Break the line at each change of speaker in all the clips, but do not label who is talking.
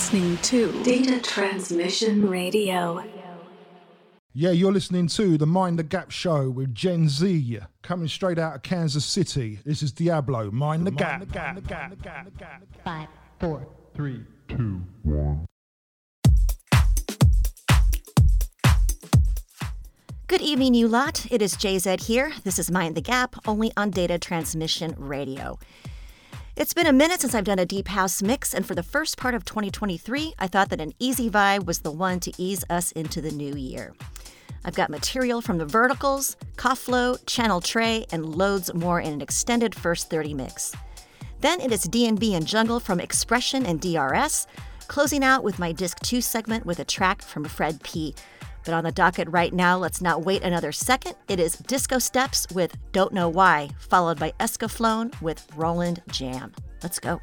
listening to Data Transmission Radio.
Yeah, you're listening to the Mind the Gap show with Gen Z, coming straight out of Kansas City. This is Diablo, Mind the Gap.
Five, four,
Three, two, one.
Good evening, you lot. It is JZ here. This is Mind the Gap, only on Data Transmission Radio. It's been a minute since I've done a deep house mix, and for the first part of 2023, I thought that an easy vibe was the one to ease us into the new year. I've got material from the Verticals, Kofflow, Channel Tres, and loads more in an extended first 30 mix. Then it is D&B and Jungle from Expression and DRS, closing out with my Disc 2 segment with a track from Fred P. But on the docket right now, let's not wait another second. It is Disco Steps with Don't Know Why, followed by Escaflowne with Roland Jam. Let's go.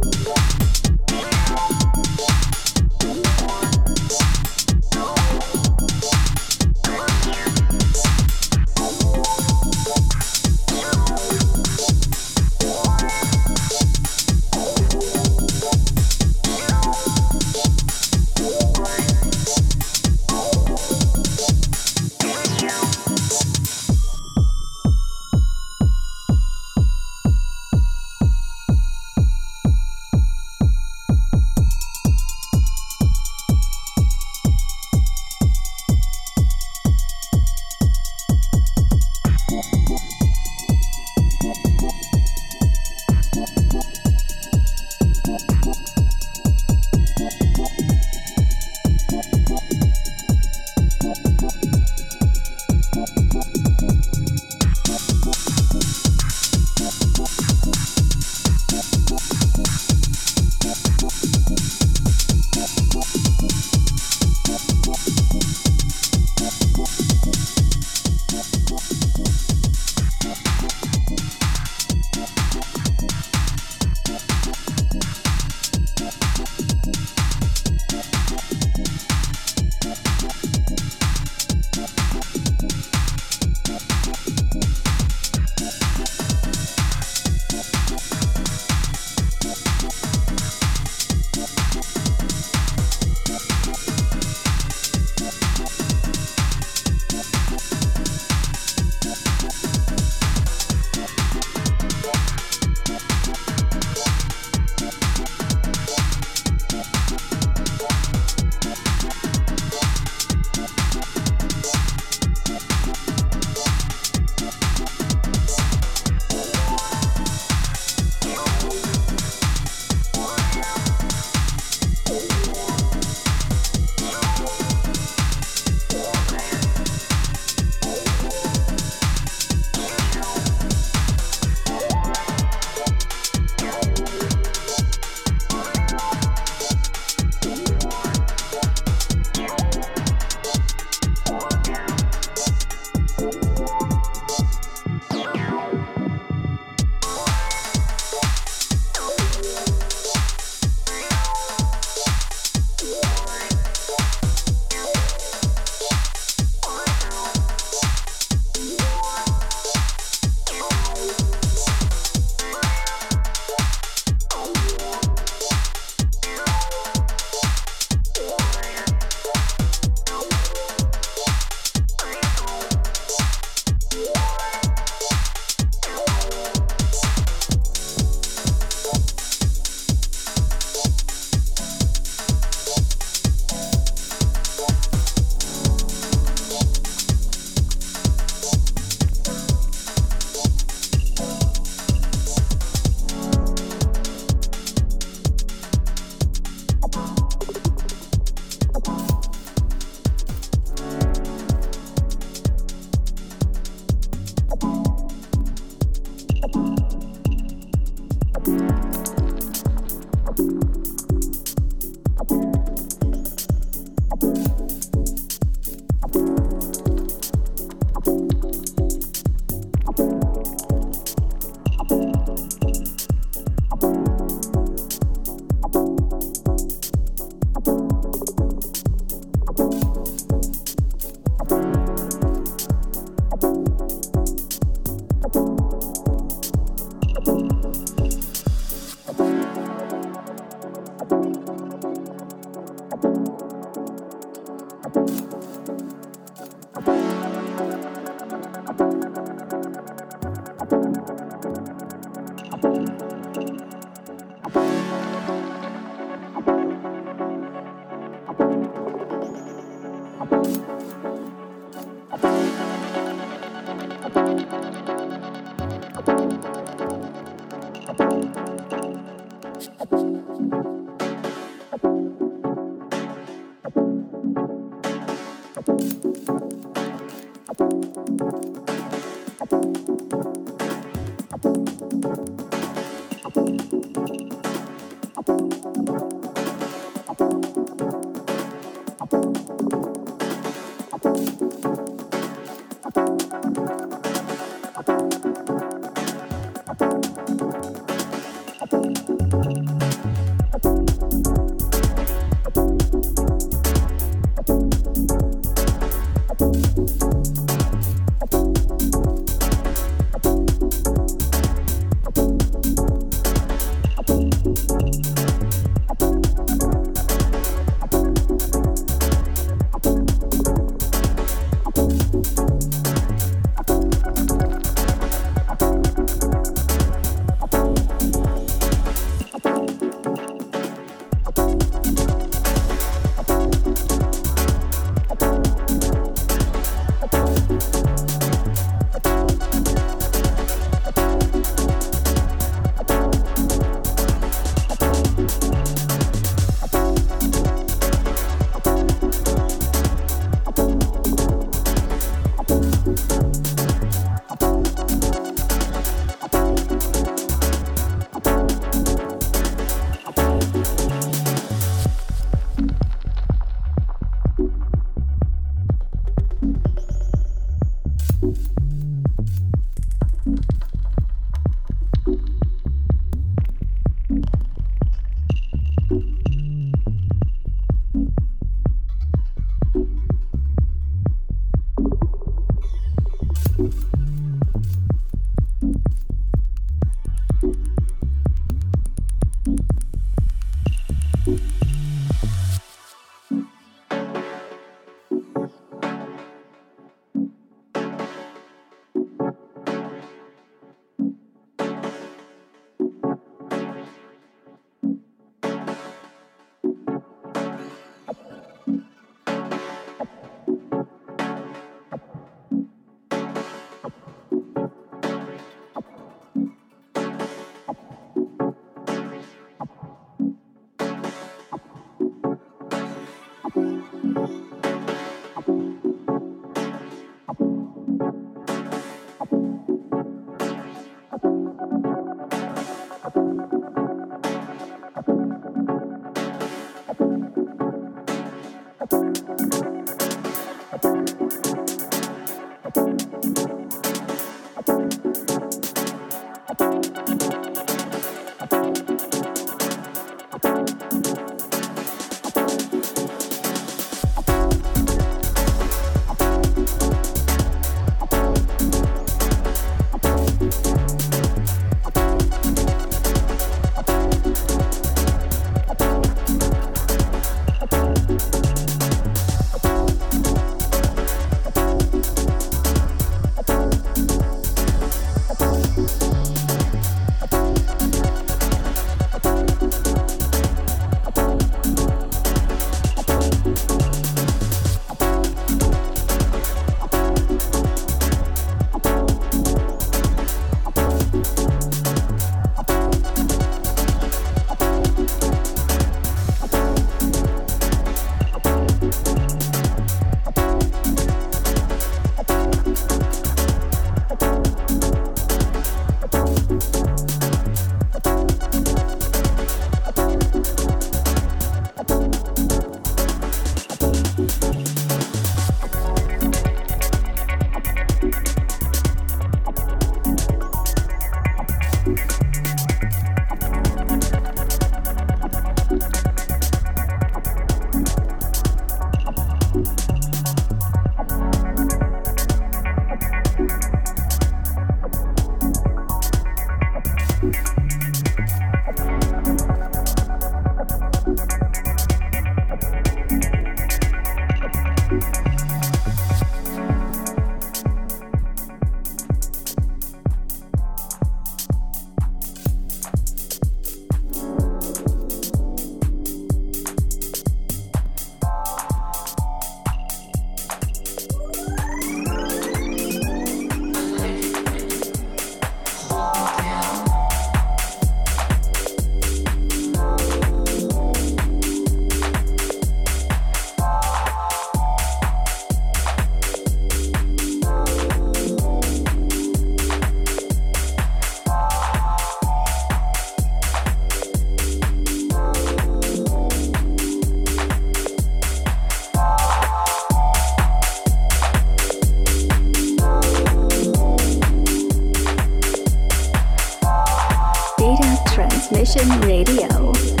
Transmission Radio.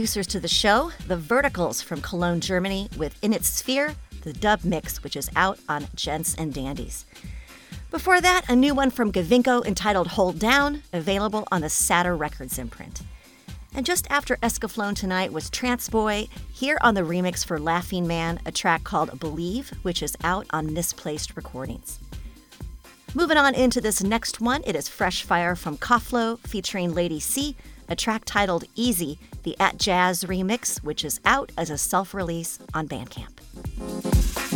Producers to the show, The Verticals from Cologne, Germany, with In Its Sphere, the dub mix, which is out on Gents and Dandies. Before that, a new one from Gavin-Ko entitled Hold Down, available on the Satyr Records imprint. And just after Escaflowne tonight was Transboy, here on the remix for Laughing Man, a track called Believe, which is out on Misplaced Recordings. Moving on into this next one, it is Fresh Fire from Koflo featuring Lady C, a track titled Easy, the Atjazz remix, which is out as a self release on Bandcamp.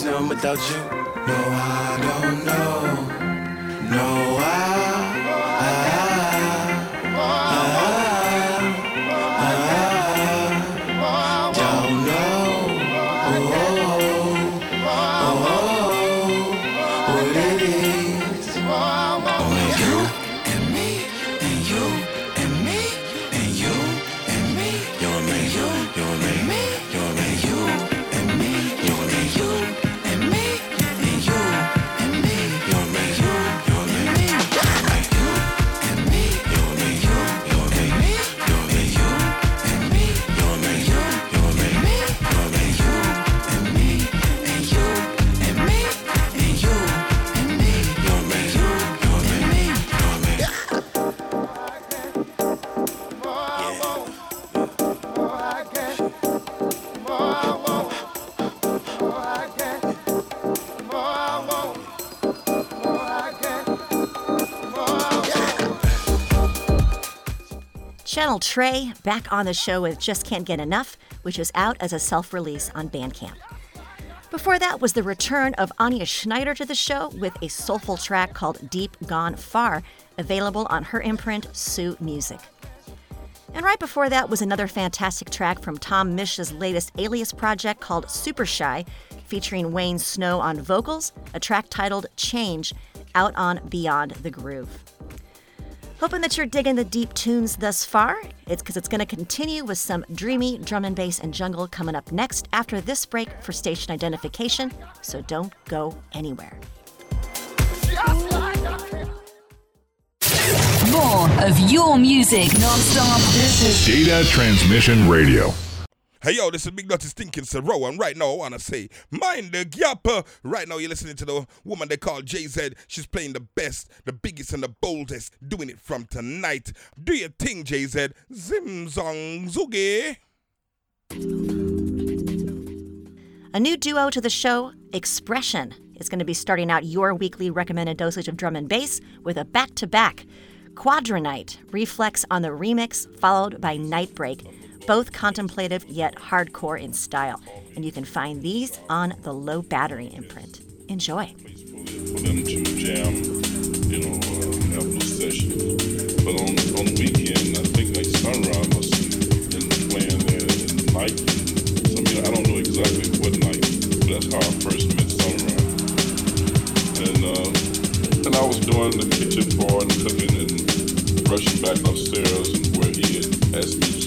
Numb without you.
Channel Tres back on the show with Just Can't Get Enough, which was out as a self release on Bandcamp. Before that was the return of Anya Schneider to the show with a soulful track called Deep Gone Far, available on her imprint Sue Music. And right before that was another fantastic track from Tom Misch's latest Alias project called Supershy, featuring Wayne Snow on vocals, a track titled Change, out on Beyond the Groove. Hoping that you're digging the deep tunes thus far. It's because it's going to continue with some dreamy drum and bass and jungle coming up next after this break for station identification, so don't go anywhere.
More of your music non-stop. This is
Data Transmission Radio.
Hey yo, this is Big Dirty Stinking Sero, and right now I wanna say, mind the gap. uh, Right now you're listening to the woman they call JZ. She's playing the best, the biggest, and the boldest, doing it from tonight. Do your thing, JZ. Zim zong.
A new duo to the show, Expression, is going to be starting out your weekly recommended dosage of drum and bass with a back to back. Quadranite, Reflex on the remix, followed by Nightbreak, both contemplative yet hardcore in style. And you can find these on the Low Battery imprint. Enjoy.
doing the kitchen and cooking and rushing back upstairs and where he had asked me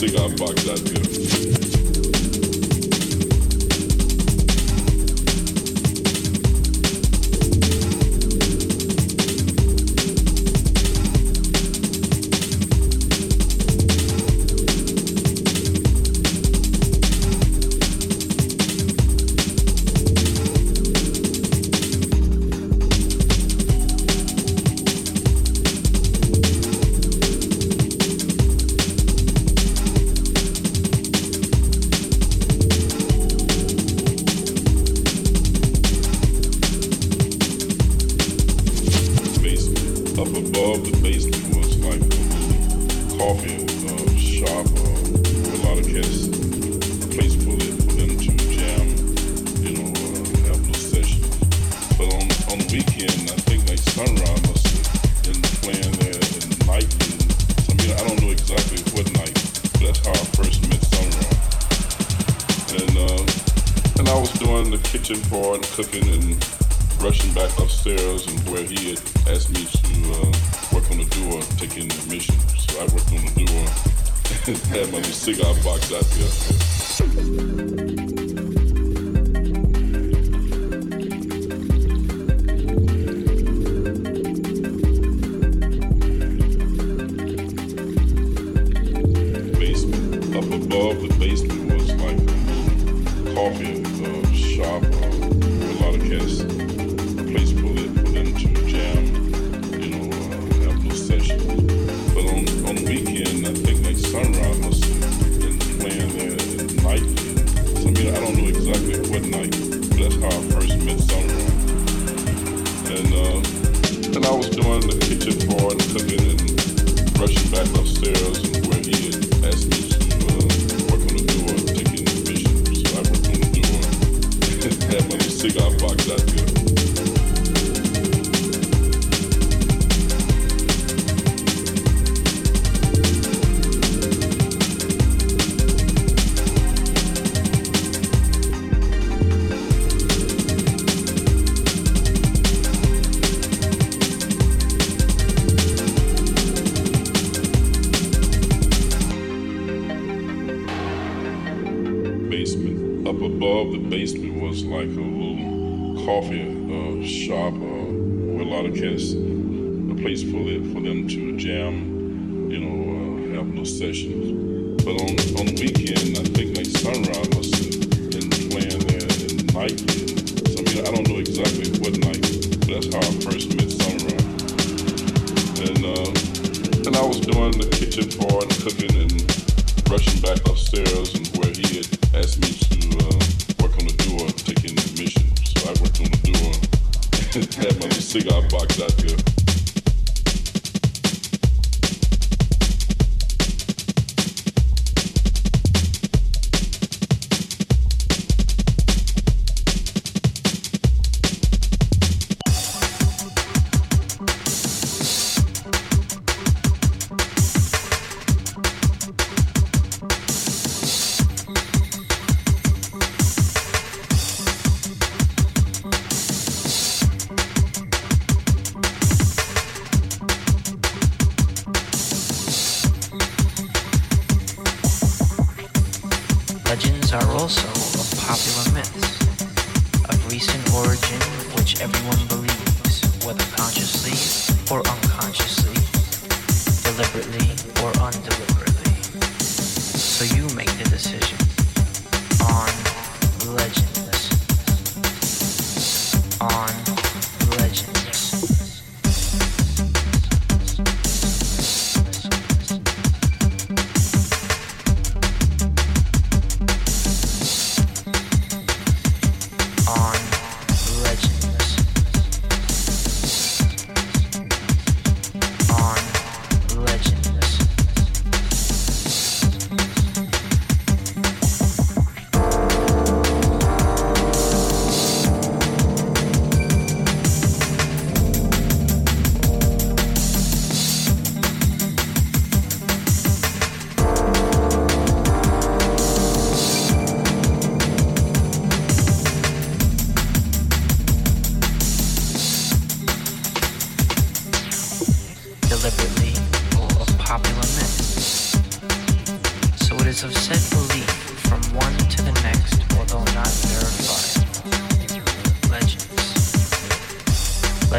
had my cigar box out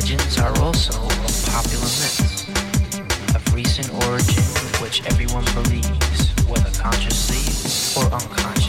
Legends are also a popular myth of recent origin which everyone believes, whether consciously or unconsciously.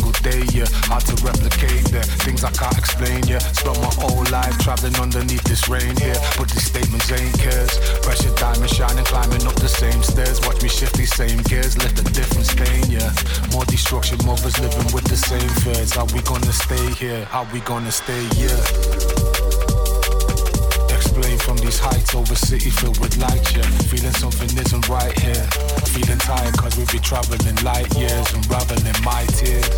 Single day. Yeah, hard to replicate the things I can't explain. Yeah, spent my whole life traveling underneath this rain here, but these statements ain't cares. Pressure diamond shining, climbing up the same stairs. Watch me shift these same gears, let the difference stain. Yeah, more destruction, mothers living with the same fears. How we gonna stay here? How we gonna stay? Yeah these heights over city filled with light, yeah. Feeling something isn't right here. Feeling tired cause we be traveling light years, unraveling my tears.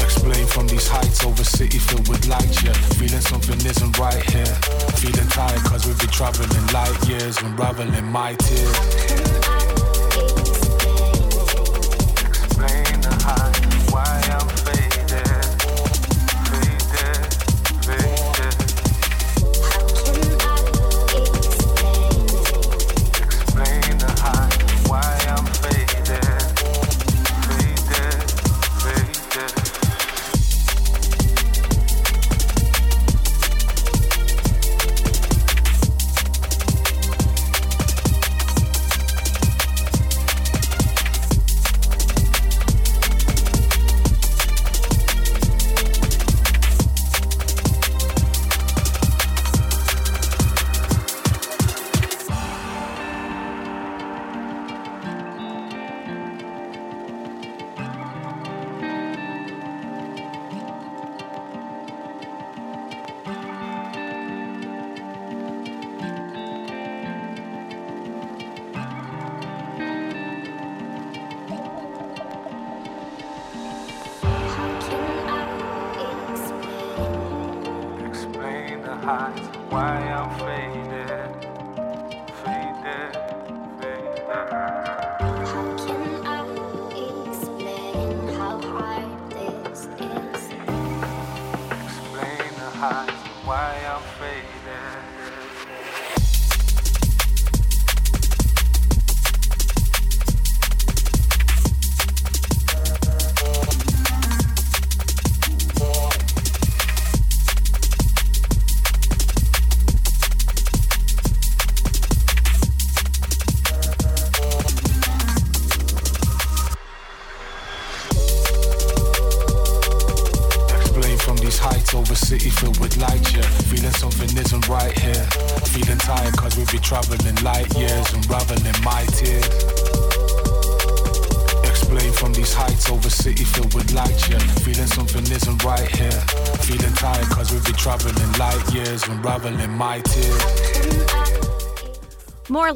Explain from these heights over city filled with light, yeah. Feeling something isn't right here. Feeling tired cause we be traveling light years, unraveling my tears.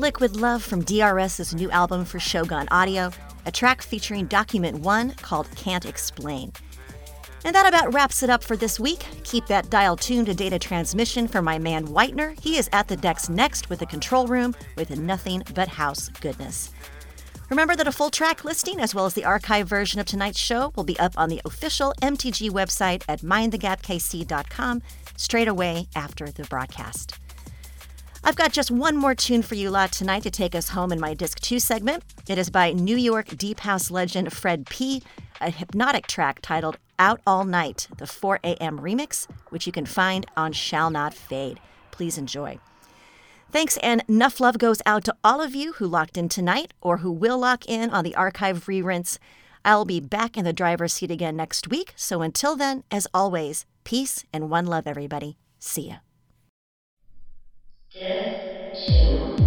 Liquid Love from DRS's new album for Shogun Audio, a track featuring Document 1 called Can't Explain. And that about wraps it up for this week. Keep that dial tuned to data transmission for my man Whitener. He is at the decks next with the control room with nothing but house goodness. Remember that a full track listing, as well as the archive version of tonight's show, will be up on the official MTG website at mindthegapkc.com straight away after the broadcast. I've got just one more tune for you lot tonight to take us home in my Disc 2 segment. It is by New York Deep House legend Fred P., a hypnotic track titled Out All Night, the 4 a.m. remix, which you can find on Shall Not Fade. Please enjoy. Thanks and enough love goes out to all of you who locked in tonight or who will lock in on the archive reruns. I'll be back in the driver's seat again next week, so until then, as always, peace and one love, everybody. See ya. Yes, sure.